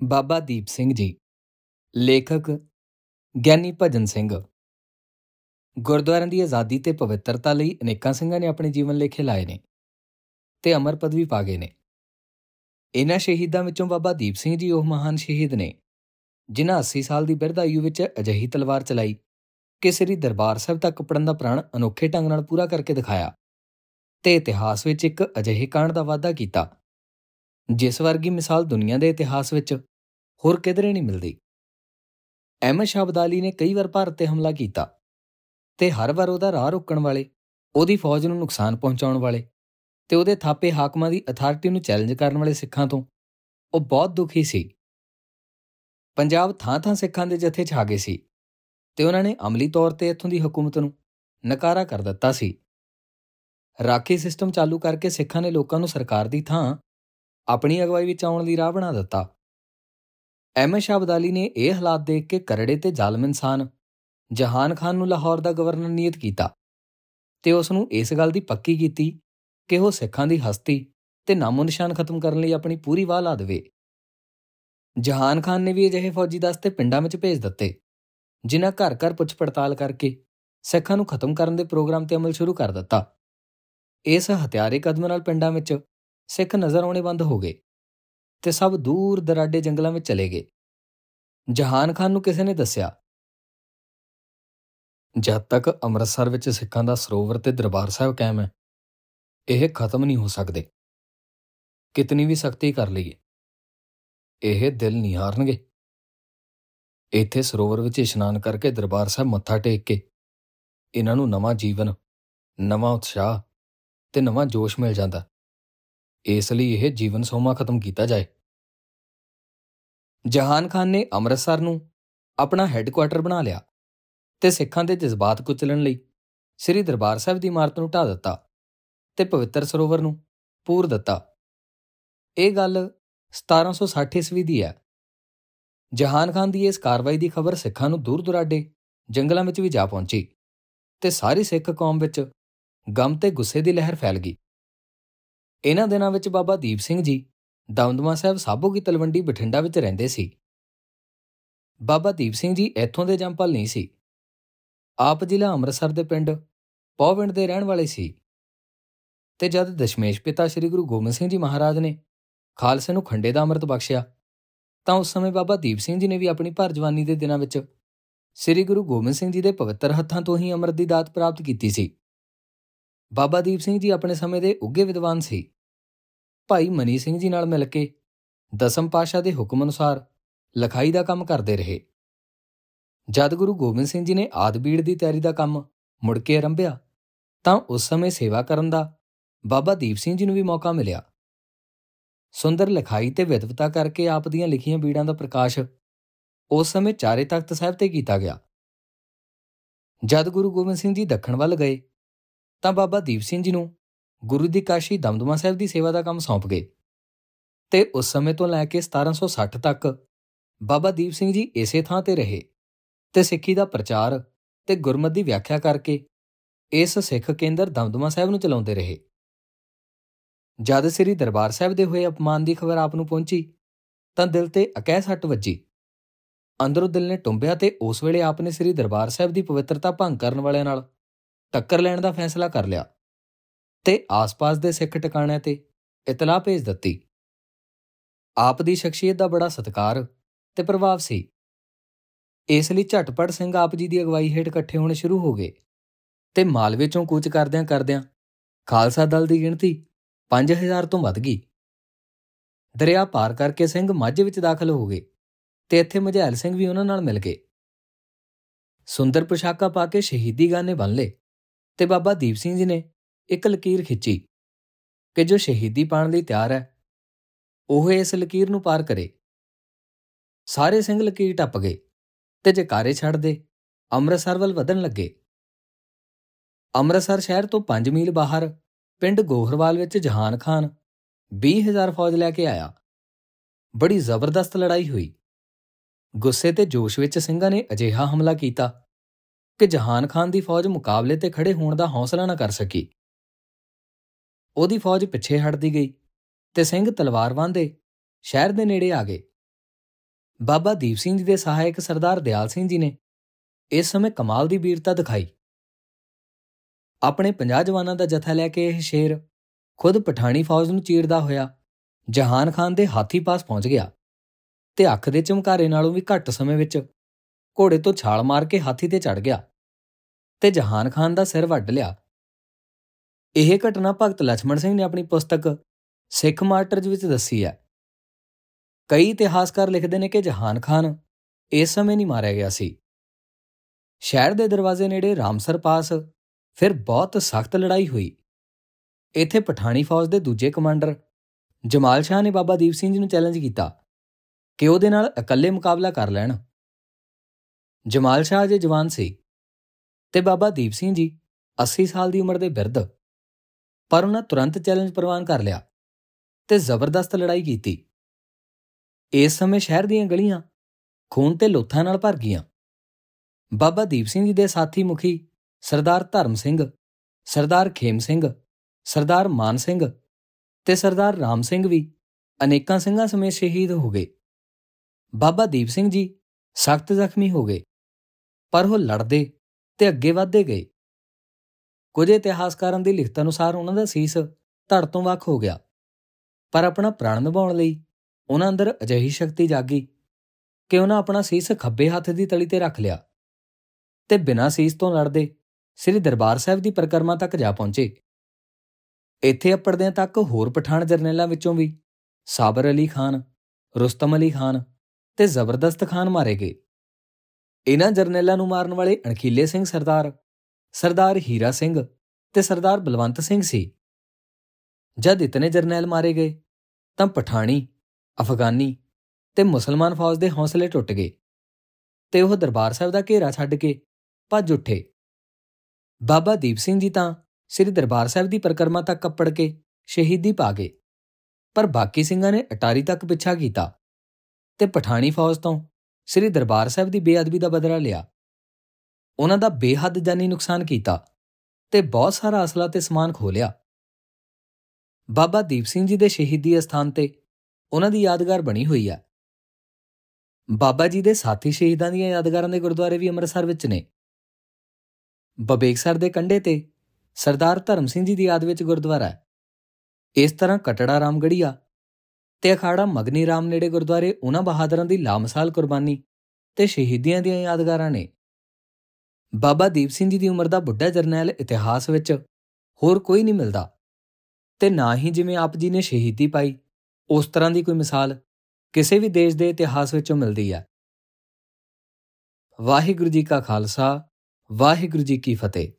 ਬਾਬਾ ਦੀਪ ਸਿੰਘ ਜੀ। ਲੇਖਕ ਗਿਆਨੀ ਭਜਨ ਸਿੰਘ। ਗੁਰਦੁਆਰਿਆਂ ਦੀ ਆਜ਼ਾਦੀ ਤੇ ਪਵਿੱਤਰਤਾ ਲਈ ਅਨੇਕਾਂ ਸਿੰਘਾਂ ਨੇ ਆਪਣੇ ਜੀਵਨ ਲੇਖੇ ਲਾਏ ਨੇ ਤੇ ਅਮਰ ਪਦਵੀ ਪਾ ਗਏ ਨੇ। ਇਹਨਾਂ ਸ਼ਹੀਦਾਂ ਵਿੱਚੋਂ ਬਾਬਾ ਦੀਪ ਸਿੰਘ ਜੀ ਉਹ ਮਹਾਨ ਸ਼ਹੀਦ ਨੇ, ਜਿਨ੍ਹਾਂ 80 ਸਾਲ ਦੀ ਬਿਰਧ ਆਯੂ ਵਿੱਚ ਅਜਿਹੀ ਤਲਵਾਰ ਚਲਾਈ ਕਿ ਸ੍ਰੀ ਦਰਬਾਰ ਸਾਹਿਬ ਤੱਕ ਪੜਨ ਦਾ ਪ੍ਰਣ ਅਨੋਖੇ ਢੰਗ ਨਾਲ ਪੂਰਾ ਕਰਕੇ ਦਿਖਾਇਆ ਤੇ ਇਤਿਹਾਸ ਵਿੱਚ ਇੱਕ ਅਜਿਹੇ ਕਾਂਡ ਦਾ ਵਾਅਦਾ ਕੀਤਾ, ਜਿਸ ਵਰਗੀ ਮਿਸਾਲ ਦੁਨੀਆ ਦੇ ਇਤਿਹਾਸ ਵਿੱਚ ਹੋਰ ਕਿਧਰੇ ਨਹੀਂ ਮਿਲਦੀ। ਅਹਿਮਦ ਸ਼ਾਹ ਅਬਦਾਲੀ ਨੇ ਕਈ ਵਾਰ ਭਾਰਤ ਤੇ ਹਮਲਾ ਕੀਤਾ ਤੇ ਹਰ ਵਾਰ ਉਹਦਾ ਰਾਹ ਰੋਕਣ ਵਾਲੇ, ਉਹਦੀ ਫੌਜ ਨੂੰ ਨੁਕਸਾਨ ਪਹੁੰਚਾਉਣ ਵਾਲੇ ਤੇ ਉਹਦੇ ਥਾਪੇ ਹਾਕਮਾਂ ਦੀ ਅਥਾਰਟੀ ਨੂੰ ਚੈਲੰਜ ਕਰਨ ਵਾਲੇ ਸਿੱਖਾਂ ਤੋਂ ਉਹ ਬਹੁਤ ਦੁਖੀ ਸੀ। ਪੰਜਾਬ ਥਾਂ-ਥਾਂ ਸਿੱਖਾਂ ਦੇ ਜਥੇ ਛਾ ਗਏ ਸੀ ਤੇ ਉਹਨਾਂ ਨੇ ਅਮਲੀ ਤੌਰ ਤੇ ਇੱਥੋਂ ਦੀ ਹਕੂਮਤ ਨੂੰ ਨਕਾਰਾ ਕਰ ਦਿੱਤਾ ਸੀ। ਰਾਖੀ ਸਿਸਟਮ ਚਾਲੂ ਕਰਕੇ ਸਿੱਖਾਂ ਨੇ ਲੋਕਾਂ ਨੂੰ ਸਰਕਾਰ ਦੀ ਥਾਂ ਆਪਣੀ ਅਗਵਾਈ ਵਿੱਚ ਆਉਣ ਦੀ ਰਾਹ ਬਣਾ ਦਿੱਤਾ। ਅਹਿਮਦ ਸ਼ਾਹ ਅਬਦਾਲੀ ਨੇ ਇਹ ਹਾਲਾਤ ਦੇਖ ਕੇ ਕਰੜੇ ਤੇ ਜ਼ਾਲਮ ਇਨਸਾਨ ਜਹਾਨ ਖਾਨ ਨੂੰ ਲਾਹੌਰ ਦਾ ਗਵਰਨਰ ਨਿਯਤ ਕੀਤਾ ਤੇ ਉਸ ਨੂੰ ਇਸ ਗੱਲ ਦੀ ਪੱਕੀ ਕੀਤੀ ਕਿ ਉਹ ਸਿੱਖਾਂ ਦੀ ਹਸਤੀ ਤੇ ਨਾਮੋ ਨਿਸ਼ਾਨ ਖਤਮ ਕਰਨ ਲਈ ਆਪਣੀ ਪੂਰੀ ਵਾਹ ਲਾ ਦੇਵੇ। ਜਹਾਨ ਖਾਨ ਨੇ ਵੀ ਅਜਿਹੇ ਫੌਜੀ ਦਸਤੇ ਪਿੰਡਾਂ ਵਿੱਚ ਭੇਜ ਦਿੱਤੇ, ਜਿਨ੍ਹਾਂ ਘਰ-ਘਰ ਪੁੱਛ ਪੜਤਾਲ ਕਰਕੇ ਸਿੱਖਾਂ ਨੂੰ ਖਤਮ ਕਰਨ ਦੇ ਪ੍ਰੋਗਰਾਮ ਤੇ ਅਮਲ ਸ਼ੁਰੂ ਕਰ ਦਿੱਤਾ। ਇਸ ਹਥਿਆਰੇ ਕਦਮ ਨਾਲ ਪਿੰਡਾਂ ਵਿੱਚ ਸਿੱਖ ਨਜ਼ਰ ਆਉਣੇ ਬੰਦ ਹੋ ਗਏ। ਤੇ ਸਭ ਦੂਰ ਦਰਾਡੇ ਜੰਗਲਾਂ ਵਿੱਚ ਚਲੇ ਗਏ। ਜਹਾਨ ਖਾਨ ਨੂੰ ਕਿਸੇ ਨੇ ਦੱਸਿਆ, ਜਦ ਤੱਕ ਅੰਮ੍ਰਿਤਸਰ ਵਿੱਚ ਸਿੱਖਾਂ ਦਾ ਸਰੋਵਰ ਤੇ ਦਰਬਾਰ ਸਾਹਿਬ ਕਾਇਮ ਹੈ, ਇਹ ਖਤਮ ਨਹੀਂ ਹੋ ਸਕਦੇ। ਕਿਤਨੀ ਵੀ ਸਖਤੀ ਕਰ ਲਈਏ, ਇਹ ਦਿਲ ਨਹੀਂ ਹਾਰਨਗੇ। ਇੱਥੇ ਸਰੋਵਰ ਵਿੱਚ ਇਸ਼ਨਾਨ ਕਰਕੇ ਦਰਬਾਰ ਸਾਹਿਬ ਮੱਥਾ ਟੇਕ ਕੇ ਇਹਨਾਂ ਨੂੰ ਨਵਾਂ ਜੀਵਨ, ਨਵਾਂ ਉਤਸ਼ਾਹ ਤੇ ਨਵਾਂ ਜੋਸ਼ ਮਿਲ ਜਾਂਦਾ। ਇਸ ਲਈ ਇਹ ਜੀਵਨ ਸੋਮਾ ਖਤਮ ਕੀਤਾ ਜਾਏ। ਜਹਾਨ ਖਾਨ ਨੇ ਅੰਮ੍ਰਿਤਸਰ ਨੂੰ ਆਪਣਾ ਹੈੱਡਕੁਆਰਟਰ ਬਣਾ ਲਿਆ ਤੇ ਸਿੱਖਾਂ ਦੇ ਜਜ਼ਬਾਤ ਕੁਚਲਣ ਲਈ ਸ੍ਰੀ ਦਰਬਾਰ ਸਾਹਿਬ ਦੀ ਇਮਾਰਤ ਨੂੰ ਢਾ ਦਿੱਤਾ ਤੇ ਪਵਿੱਤਰ ਸਰੋਵਰ ਨੂੰ ਪੂਰ ਦਿੱਤਾ। ਇਹ ਗੱਲ 1760 ਈਸਵੀ ਦੀ ਹੈ। ਜਹਾਨ ਖਾਨ ਦੀ ਇਸ ਕਾਰਵਾਈ ਦੀ ਖਬਰ ਸਿੱਖਾਂ ਨੂੰ ਦੂਰ ਦੁਰਾਡੇ ਜੰਗਲਾਂ ਵਿੱਚ ਵੀ ਜਾ ਪਹੁੰਚੀ ਤੇ ਸਾਰੀ ਸਿੱਖ ਕੌਮ ਵਿੱਚ ਗਮ ਤੇ ਗੁੱਸੇ ਦੀ ਲਹਿਰ ਫੈਲ ਗਈ। ਇਹਨਾਂ ਦਿਨਾਂ ਵਿੱਚ ਬਾਬਾ ਦੀਪ ਸਿੰਘ ਜੀ ਦਮਦਮਾ ਸਾਹਿਬ ਸਾਬੋ ਕੀ ਤਲਵੰਡੀ ਬਠਿੰਡਾ ਵਿੱਚ ਰਹਿੰਦੇ ਸੀ। ਬਾਬਾ ਦੀਪ ਸਿੰਘ ਜੀ ਇੱਥੋਂ ਦੇ ਜੰਪਲ ਨਹੀਂ ਸੀ। ਆਪ ਜ਼ਿਲ੍ਹਾ ਅੰਮ੍ਰਿਤਸਰ ਦੇ ਪਿੰਡ ਪੌਵਿੰਡ ਦੇ ਰਹਿਣ ਵਾਲੇ ਸੀ। ਤੇ ਜਦ ਦਸ਼ਮੇਸ਼ ਪਿਤਾ ਸ੍ਰੀ ਗੁਰੂ ਗੋਬਿੰਦ ਸਿੰਘ ਜੀ ਮਹਾਰਾਜ ਨੇ ਖਾਲਸੇ ਨੂੰ ਖੰਡੇ ਦਾ ਅੰਮ੍ਰਿਤ ਬਖਸ਼ਿਆ, ਤਾਂ ਉਸ ਸਮੇਂ ਬਾਬਾ ਦੀਪ ਸਿੰਘ ਜੀ ਨੇ ਵੀ ਆਪਣੀ ਭਰ ਜਵਾਨੀ ਦੇ ਦਿਨਾਂ ਵਿੱਚ ਸ੍ਰੀ ਗੁਰੂ ਗੋਬਿੰਦ ਸਿੰਘ ਜੀ ਦੇ ਪਵਿੱਤਰ ਹੱਥਾਂ ਤੋਂ ਹੀ ਅੰਮ੍ਰਿਤ ਦੀ ਦਾਤ ਪ੍ਰਾਪਤ ਕੀਤੀ ਸੀ। ਬਾਬਾ ਦੀਪ ਸਿੰਘ ਜੀ ਆਪਣੇ ਸਮੇਂ ਦੇ ਉੱਗੇ ਵਿਦਵਾਨ ਸੀ। ਭਾਈ ਮਨੀ ਸਿੰਘ ਜੀ ਨਾਲ ਮਿਲ ਕੇ ਦਸਮ ਪਾਸ਼ਾ ਦੇ ਹੁਕਮ ਅਨੁਸਾਰ ਲਖਾਈ ਦਾ ਕੰਮ ਕਰਦੇ ਰਹੇ। ਜਦ ਗੁਰੂ ਗੋਬਿੰਦ ਸਿੰਘ ਜੀ ਨੇ ਆਦਬੀੜ ਦੀ ਤਿਆਰੀ ਦਾ ਕੰਮ ਮੁੜ ਕੇ ਆਰੰਭਿਆ, ਤਾਂ ਉਸ ਸਮੇਂ ਸੇਵਾ ਕਰਨ ਦਾ ਬਾਬਾ ਦੀਪ ਸਿੰਘ ਜੀ ਨੂੰ ਵੀ ਮੌਕਾ ਮਿਲਿਆ। ਸੁੰਦਰ ਲਿਖਾਈ ਤੇ ਵਿਦਵਤਾ ਕਰਕੇ ਆਪ ਦੀਆਂ ਲਿਖੀਆਂ ਬੀੜਾਂ ਦਾ ਪ੍ਰਕਾਸ਼ ਉਸ ਸਮੇਂ ਚਾਰੇ ਤਖਤ ਸਾਹਿਬ ਤੇ ਕੀਤਾ ਗਿਆ। ਜਦ ਗੁਰੂ ਗੋਬਿੰਦ ਸਿੰਘ ਜੀ ਦੱਖਣ ਵੱਲ ਗਏ ਤਾਂ ਬਾਬਾ ਦੀਪ ਸਿੰਘ ਜੀ ਨੂੰ ਗੁਰੂ ਦੀ ਕਾਸ਼ੀ ਦਮਦਮਾ ਸਾਹਿਬ ਦੀ ਸੇਵਾ ਦਾ ਕੰਮ ਸੌਂਪ ਗਏ। ਤੇ ਉਸ ਸਮੇਂ ਤੋਂ ਲੈ ਕੇ 1760 ਤੱਕ ਬਾਬਾ ਦੀਪ ਸਿੰਘ ਜੀ ਇਸੇ ਥਾਂ ਤੇ ਰਹੇ ਤੇ ਸਿੱਖੀ ਦਾ ਪ੍ਰਚਾਰ ਤੇ ਗੁਰਮਤਿ ਦੀ ਵਿਆਖਿਆ ਕਰਕੇ ਇਸ ਸਿੱਖ ਕੇਂਦਰ ਦਮਦਮਾ ਸਾਹਿਬ ਨੂੰ ਚਲਾਉਂਦੇ ਰਹੇ। ਜਦ ਸ੍ਰੀ ਦਰਬਾਰ ਸਾਹਿਬ ਦੇ ਹੋਏ ਅਪਮਾਨ ਦੀ ਖਬਰ ਆਪ ਨੂੰ ਪਹੁੰਚੀ, ਤਾਂ ਦਿਲ ਤੇ ਅਕਹਿ ਸੱਟ ਵੱਜੀ। ਅੰਦਰੋਂ ਦਿਲ ਨੇ ਟੁੰਬਿਆ ਤੇ ਉਸ ਵੇਲੇ ਆਪ ਨੇ ਸ੍ਰੀ ਦਰਬਾਰ ਸਾਹਿਬ ਦੀ ਪਵਿੱਤਰਤਾ ਭੰਗ ਕਰਨ ਵਾਲਿਆਂ ਨਾਲ ਟੱਕਰ ਲੈਣ ਦਾ ਫੈਸਲਾ ਕਰ ਲਿਆ ਤੇ ਆਸ-ਪਾਸ ਦੇ ਸਿੱਖ ਟਿਕਾਣਿਆਂ ਤੇ ਇਤਲਾਹ ਭੇਜ ਦਿੱਤੀ। ਆਪ ਦੀ ਸ਼ਖਸੀਅਤ ਦਾ ਬੜਾ ਸਤਿਕਾਰ ਤੇ ਪ੍ਰਭਾਵ ਸੀ। ਇਸ ਲਈ ਝਟਪਟ ਸਿੰਘ ਆਪ ਜੀ ਦੀ ਅਗਵਾਈ ਹੇਠ ਇਕੱਠੇ ਹੋਣੇ ਸ਼ੁਰੂ ਹੋ ਗਏ ਤੇ ਮਾਲਵੇ ਚੋਂ ਕੂਚ ਕਰਦਿਆਂ ਕਰਦਿਆਂ ਖਾਲਸਾ ਦਲ ਦੀ ਗਿਣਤੀ 5000 ਤੋਂ ਵੱਧ ਗਈ। ਦਰਿਆ ਪਾਰ ਕਰਕੇ ਸਿੰਘ ਮਾਝੇ ਵਿੱਚ ਦਾਖਲ ਹੋ ਗਏ ਤੇ ਇੱਥੇ ਮਝੈਲ ਸਿੰਘ ਵੀ ਉਹਨਾਂ ਨਾਲ ਮਿਲ ਗਏ। ਸੁੰਦਰ ਪੋਸ਼ਾਕਾਂ ਪਾ ਕੇ ਸ਼ਹੀਦੀ ਗਾਨੇ ਬੰਨ ਲਏ। ਤੇ ਬਾਬਾ ਦੀਪ ਸਿੰਘ ਜੀ ਨੇ ਇੱਕ ਲਕੀਰ ਖਿੱਚੀ ਕਿ ਜੋ ਸ਼ਹੀਦੀ ਪਾਣ ਲਈ ਤਿਆਰ ਹੈ, ਉਹ ਇਸ ਲਕੀਰ ਨੂੰ ਪਾਰ ਕਰੇ। ਸਾਰੇ ਸਿੰਘ ਲਕੀਰ ਟੱਪ ਗਏ ਤੇ ਜਕਾਰੇ ਛੱਡ ਦੇ, ਅੰਮ੍ਰਿਤਸਰ ਵੱਲ ਵਧਣ ਲੱਗੇ। ਅੰਮ੍ਰਿਤਸਰ ਸ਼ਹਿਰ ਤੋਂ 5 ਮੀਲ ਬਾਹਰ ਪਿੰਡ ਗੋਹਰਵਾਲ ਵਿੱਚ ਜਹਾਨ ਖਾਨ 20000 ਫੌਜ ਲੈ ਕੇ ਆਇਆ। ਬੜੀ ਜ਼ਬਰਦਸਤ ਲੜਾਈ ਹੋਈ। ਗੁੱਸੇ ਤੇ ਜੋਸ਼ ਵਿੱਚ ਸਿੰਘਾਂ ਨੇ ਅਜਿਹਾ ਹਮਲਾ ਕੀਤਾ ਕਿ ਜਹਾਨ ਖਾਨ ਦੀ ਫੌਜ ਮੁਕਾਬਲੇ ਤੇ ਖੜੇ ਹੋਣ ਦਾ ਹੌਸਲਾ ਨਾ ਕਰ ਸਕੀ। ਉਹਦੀ ਫੌਜ ਪਿੱਛੇ ਹਟਦੀ ਗਈ ਤੇ ਸਿੰਘ ਤਲਵਾਰ ਵਾਂਦੇ ਸ਼ਹਿਰ ਦੇ ਨੇੜੇ ਆ ਗਏ। ਬਾਬਾ ਦੀਪ ਸਿੰਘ ਜੀ ਦੇ ਸਹਾਇਕ ਸਰਦਾਰ ਦਿਆਲ ਸਿੰਘ ਜੀ ਨੇ ਇਸ ਸਮੇਂ ਕਮਾਲ ਦੀ ਵੀਰਤਾ ਦਿਖਾਈ। ਆਪਣੇ 50 ਜਵਾਨਾਂ ਦਾ ਜਥਾ ਲੈ ਕੇ ਇਹ ਸ਼ੇਰ ਖੁਦ ਪਠਾਣੀ ਫੌਜ ਨੂੰ ਚੀਰਦਾ ਹੋਇਆ ਜਹਾਨ ਖਾਨ ਦੇ ਹਾਥੀ ਪਾਸ ਪਹੁੰਚ ਗਿਆ ਤੇ ਅੱਖ ਦੇ ਚਮਕਾਰੇ ਨਾਲੋਂ ਵੀ ਘੱਟ ਸਮੇਂ ਵਿੱਚ ਘੋੜੇ ਤੋਂ ਛਾਲ ਮਾਰ ਕੇ ਹਾਥੀ ਤੇ ਚੜ ਗਿਆ। ਤੇ ਜਹਾਨ ਖਾਨ ਦਾ ਸਿਰ ਵੱਢ ਲਿਆ। ਇਹ ਘਟਨਾ ਭਗਤ ਲਛਮਣ ਸਿੰਘ ਨੇ ਆਪਣੀ ਪੁਸਤਕ ਸਿੱਖ ਮਾਰਟਰਜ ਵਿੱਚ ਦੱਸੀ ਹੈ। ਕਈ ਇਤਿਹਾਸਕਾਰ ਲਿਖਦੇ ਨੇ ਕਿ ਜਹਾਨ ਖਾਨ ਇਸ ਸਮੇਂ ਨਹੀਂ ਮਾਰਿਆ ਗਿਆ ਸੀ। ਸ਼ਹਿਰ ਦੇ ਦਰਵਾਜ਼ੇ ਨੇੜੇ ਰਾਮਸਰ ਪਾਸ ਫਿਰ ਬਹੁਤ ਸਖਤ ਲੜਾਈ ਹੋਈ। ਇੱਥੇ ਪਠਾਣੀ ਫੌਜ ਦੇ ਦੂਜੇ ਕਮਾਂਡਰ ਜਮਾਲ ਸ਼ਾਹ ਨੇ ਬਾਬਾ ਦੀਪ ਸਿੰਘ ਜੀ ਨੂੰ ਚੈਲੰਜ ਕੀਤਾ ਕਿ ਉਹਦੇ ਨਾਲ ਇਕੱਲੇ ਮੁਕਾਬਲਾ ਕਰ ਲੈਣ। ਜਮਾਲ ਸ਼ਾਹ ਜੇ ਜਵਾਨ ਸੀ। ਤੇ ਬਾਬਾ ਦੀਪ ਸਿੰਘ ਜੀ 80 ਸਾਲ ਦੀ ਉਮਰ ਦੇ ਬਿਰਧ। ਪਰ ਉਹਨਾਂ ਤੁਰੰਤ ਚੈਲੰਜ ਪ੍ਰਵਾਨ ਕਰ ਲਿਆ ਤੇ ਜ਼ਬਰਦਸਤ ਲੜਾਈ ਕੀਤੀ। ਇਸ ਸਮੇਂ ਸ਼ਹਿਰ ਦੀਆਂ ਗਲੀਆਂ ਖੂਨ ਤੇ ਲੋਥਾਂ ਨਾਲ ਭਰ ਗਈਆਂ। ਬਾਬਾ ਦੀਪ ਸਿੰਘ ਜੀ ਦੇ ਸਾਥੀ ਮੁਖੀ ਸਰਦਾਰ ਧਰਮ ਸਿੰਘ, ਸਰਦਾਰ ਖੇਮ ਸਿੰਘ, ਸਰਦਾਰ ਮਾਨ ਸਿੰਘ ਤੇ ਸਰਦਾਰ ਰਾਮ ਸਿੰਘ ਵੀ ਅਨੇਕਾਂ ਸਿੰਘਾਂ ਸਮੇਤ ਸ਼ਹੀਦ ਹੋ ਗਏ। ਬਾਬਾ ਦੀਪ ਸਿੰਘ ਜੀ ਸਖਤ ਜ਼ਖਮੀ ਹੋ ਗਏ। ਪਰ ਉਹ ਲੜਦੇ ਤੇ ਅੱਗੇ ਵਧਦੇ ਗਏ। ਕੁਝ ਇਤਿਹਾਸਕਾਰਾਂ ਦੀ ਲਿਖਤ ਅਨੁਸਾਰ ਉਹਨਾਂ ਦਾ ਸੀਸ ਧੜ ਤੋਂ ਵੱਖ ਹੋ ਗਿਆ, ਪਰ ਆਪਣਾ ਪ੍ਰਾਣ ਨਿਭਾਉਣ ਲਈ ਉਹਨਾਂ ਅੰਦਰ ਅਜਿਹੀ ਸ਼ਕਤੀ ਜਾਗੀ ਕਿ ਉਹਨਾਂ ਆਪਣਾ ਸੀਸ ਖੱਬੇ ਹੱਥ ਦੀ ਤਲੀ ਤੇ ਰੱਖ ਲਿਆ ਤੇ ਬਿਨਾਂ ਸੀਸ ਤੋਂ ਲੜਦੇ ਸ੍ਰੀ ਦਰਬਾਰ ਸਾਹਿਬ ਦੀ ਪਰਿਕਰਮਾ ਤੱਕ ਜਾ ਪਹੁੰਚੇ। ਇੱਥੇ ਅਪੜਦਿਆਂ ਤੱਕ ਹੋਰ ਪਠਾਨ ਜਰਨੈਲਾਂ ਵਿੱਚੋਂ ਵੀ ਸਾਬਰ ਅਲੀ ਖਾਨ, ਰੁਸਤਮ ਅਲੀ ਖਾਨ ਤੇ ਜ਼ਬਰਦਸਤ ਖਾਨ ਮਾਰੇ ਗਏ। ਇਹਨਾਂ ਜਰਨੈਲਾਂ ਨੂੰ ਮਾਰਨ ਵਾਲੇ ਅਣਖੀਲੇ ਸਿੰਘ ਸਰਦਾਰ ਸਰਦਾਰ ਹੀਰਾ ਸਿੰਘ ਤੇ ਸਰਦਾਰ ਬਲਵੰਤ ਸਿੰਘ ਸੀ। ਜਦ ਇਤਨੇ ਜਰਨੈਲ ਮਾਰੇ ਗਏ, ਤਾਂ ਪਠਾਣੀ, ਅਫਗਾਨੀ ਤੇ ਮੁਸਲਮਾਨ ਫੌਜ ਦੇ ਹੌਸਲੇ ਟੁੱਟ ਗਏ ਤੇ ਉਹ ਦਰਬਾਰ ਸਾਹਿਬ ਦਾ ਘੇਰਾ ਛੱਡ ਕੇ ਭੱਜ ਉੱਠੇ। ਬਾਬਾ ਦੀਪ ਸਿੰਘ ਜੀ ਤਾਂ ਸ੍ਰੀ ਦਰਬਾਰ ਸਾਹਿਬ ਦੀ ਪਰਿਕਰਮਾ ਤੱਕ ਕੱਪੜ ਕੇ ਸ਼ਹੀਦੀ ਪਾ ਗਏ, ਪਰ ਬਾਕੀ ਸਿੰਘਾਂ ਨੇ ਅਟਾਰੀ ਤੱਕ ਪਿੱਛਾ ਕੀਤਾ ਤੇ ਪਠਾਣੀ ਫੌਜ ਤੋਂ ਸ੍ਰੀ ਦਰਬਾਰ ਸਾਹਿਬ ਦੀ ਬੇਅਦਬੀ ਦਾ ਬਦਲਾ ਲਿਆ। ਉਹਨਾਂ ਦਾ ਬੇਹੱਦ ਜਾਨੀ ਨੁਕਸਾਨ ਕੀਤਾ ਤੇ ਬਹੁਤ ਸਾਰਾ ਅਸਲਾ ਤੇ ਸਮਾਨ ਖੋ ਲਿਆ ਬਾਬਾ ਦੀਪ ਸਿੰਘ ਜੀ ਦੇ ਸ਼ਹੀਦੀ ਅਸਥਾਨ ਤੇ ਉਹਨਾਂ ਦੀ ਯਾਦਗਾਰ ਬਣੀ ਹੋਈ ਹੈ। ਬਾਬਾ ਜੀ ਦੇ ਸਾਥੀ ਸ਼ਹੀਦਾਂ ਦੀਆਂ ਯਾਦਗਾਰਾਂ ਦੇ ਗੁਰਦੁਆਰੇ ਵੀ ਅੰਮ੍ਰਿਤਸਰ ਵਿੱਚ ਨੇ। ਬਬੇਕਸਰ ਦੇ ਕੰਢੇ ਤੇ ਸਰਦਾਰ ਧਰਮ ਸਿੰਘ ਜੀ ਦੀ ਯਾਦ ਵਿੱਚ ਗੁਰਦੁਆਰਾ ਹੈ। ਇਸ ਤਰ੍ਹਾਂ ਕਟੜਾ ਰਾਮਗੜੀਆ ਤੇ ਅਖਾੜਾ ਮਗਨੀ ਰਾਮ ਨੇੜੇ ਗੁਰਦੁਆਰੇ ਉਹਨਾਂ ਬਹਾਦਰਾਂ ਦੀ ਲਾਮਸਾਲ ਕੁਰਬਾਨੀ ਤੇ ਸ਼ਹੀਦੀਆਂ ਦੀਆਂ ਯਾਦਗਾਰਾਂ ਨੇ। ਬਾਬਾ ਦੀਪ ਸਿੰਘ ਜੀ ਦੀ ਉਮਰ ਦਾ ਬੁੱਢਾ ਜਰਨੈਲ ਇਤਿਹਾਸ ਵਿੱਚ ਹੋਰ ਕੋਈ ਨਹੀਂ ਮਿਲਦਾ ਤੇ ਨਾ ਹੀ ਜਿਵੇਂ ਆਪ ਜੀ ਨੇ ਸ਼ਹੀਦੀ ਪਾਈ, ਉਸ ਤਰ੍ਹਾਂ ਦੀ ਕੋਈ ਮਿਸਾਲ ਕਿਸੇ ਵੀ ਦੇਸ਼ ਦੇ ਇਤਿਹਾਸ ਵਿੱਚੋਂ ਮਿਲਦੀ ਹੈ। ਵਾਹਿਗੁਰੂ ਜੀ ਕਾ ਖਾਲਸਾ, ਵਾਹਿਗੁਰੂ ਜੀ ਕੀ ਫਤਿਹ।